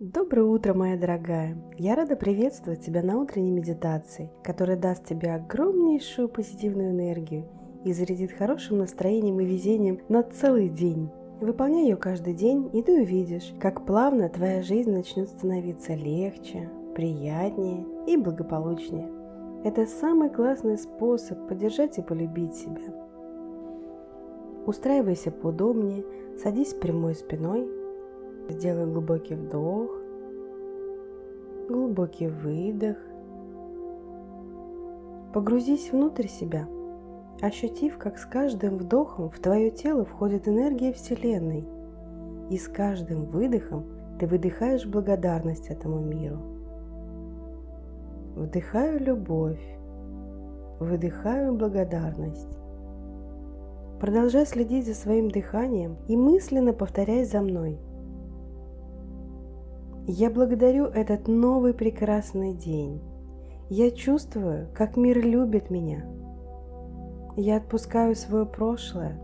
Доброе утро, моя дорогая! Я рада приветствовать тебя на утренней медитации, которая даст тебе огромнейшую позитивную энергию и зарядит хорошим настроением и везением на целый день. Выполняй ее каждый день, и ты увидишь, как плавно твоя жизнь начнет становиться легче, приятнее и благополучнее. Это самый классный способ поддержать и полюбить себя. Устраивайся поудобнее, садись прямой спиной – Сделай глубокий вдох, глубокий выдох. Погрузись внутрь себя, ощутив, как с каждым вдохом в твое тело входит энергия Вселенной, и с каждым выдохом ты выдыхаешь благодарность этому миру. Вдыхаю любовь, выдыхаю благодарность. Продолжай следить за своим дыханием и мысленно повторяй за мной – я благодарю этот новый прекрасный день. Я чувствую, как мир любит меня. Я отпускаю свое прошлое.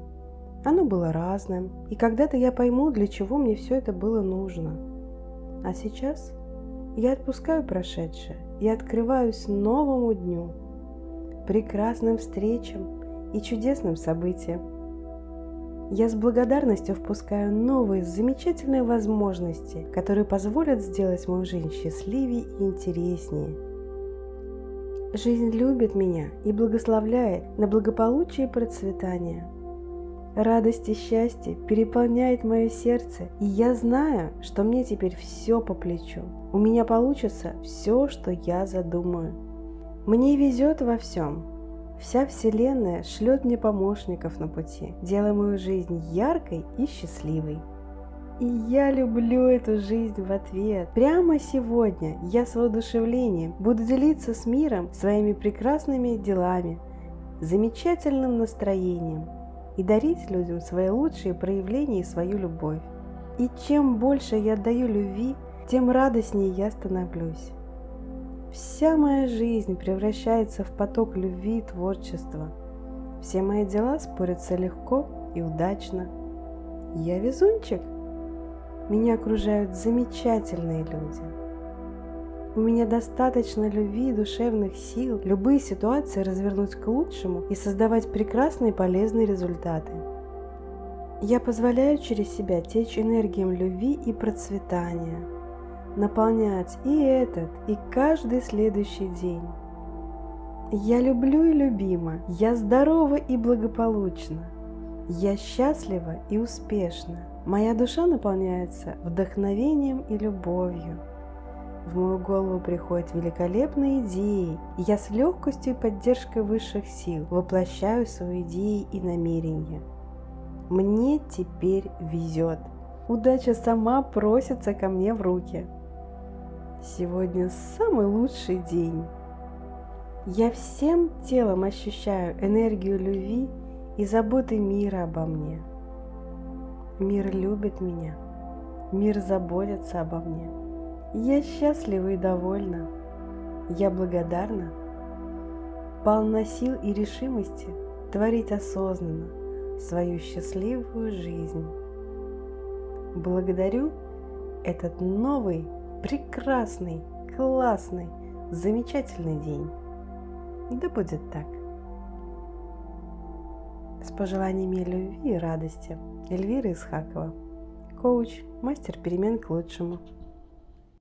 Оно было разным, и когда-то я пойму, для чего мне все это было нужно. А сейчас я отпускаю прошедшее и открываюсь новому дню, прекрасным встречам и чудесным событиям. Я с благодарностью впускаю новые замечательные возможности, которые позволят сделать мою жизнь счастливее и интереснее. Жизнь любит меня и благословляет на благополучие и процветание. Радость и счастье переполняет мое сердце, и я знаю, что мне теперь все по плечу. У меня получится все, что я задумаю. Мне везет во всем, Вся Вселенная шлет мне помощников на пути, делая мою жизнь яркой и счастливой. И я люблю эту жизнь в ответ. Прямо сегодня я с воодушевлением буду делиться с миром своими прекрасными делами, замечательным настроением и дарить людям свои лучшие проявления и свою любовь. И чем больше я даю любви, тем радостнее я становлюсь. Вся моя жизнь превращается в поток любви и творчества. Все мои дела спорятся легко и удачно. Я везунчик. Меня окружают замечательные люди. У меня достаточно любви и душевных сил любые ситуации развернуть к лучшему и создавать прекрасные и полезные результаты. Я позволяю через себя течь энергиям любви и процветания – наполнять и этот, и каждый следующий день. Я люблю и любима, я здорова и благополучна, я счастлива и успешна. Моя душа наполняется вдохновением и любовью. В мою голову приходят великолепные идеи, я с легкостью и поддержкой высших сил воплощаю свои идеи и намерения. Мне теперь везет. Удача сама просится ко мне в руки. Сегодня самый лучший день. Я всем телом ощущаю энергию любви и заботы мира обо мне. Мир любит меня. Мир заботится обо мне. Я счастлива и довольна. Я благодарна. Полна сил и решимости творить осознанно свою счастливую жизнь. Благодарю этот новый прекрасный, классный, замечательный день. Да будет так. С пожеланиями любви и радости. Эльвира Исхакова. Коуч, мастер перемен к лучшему.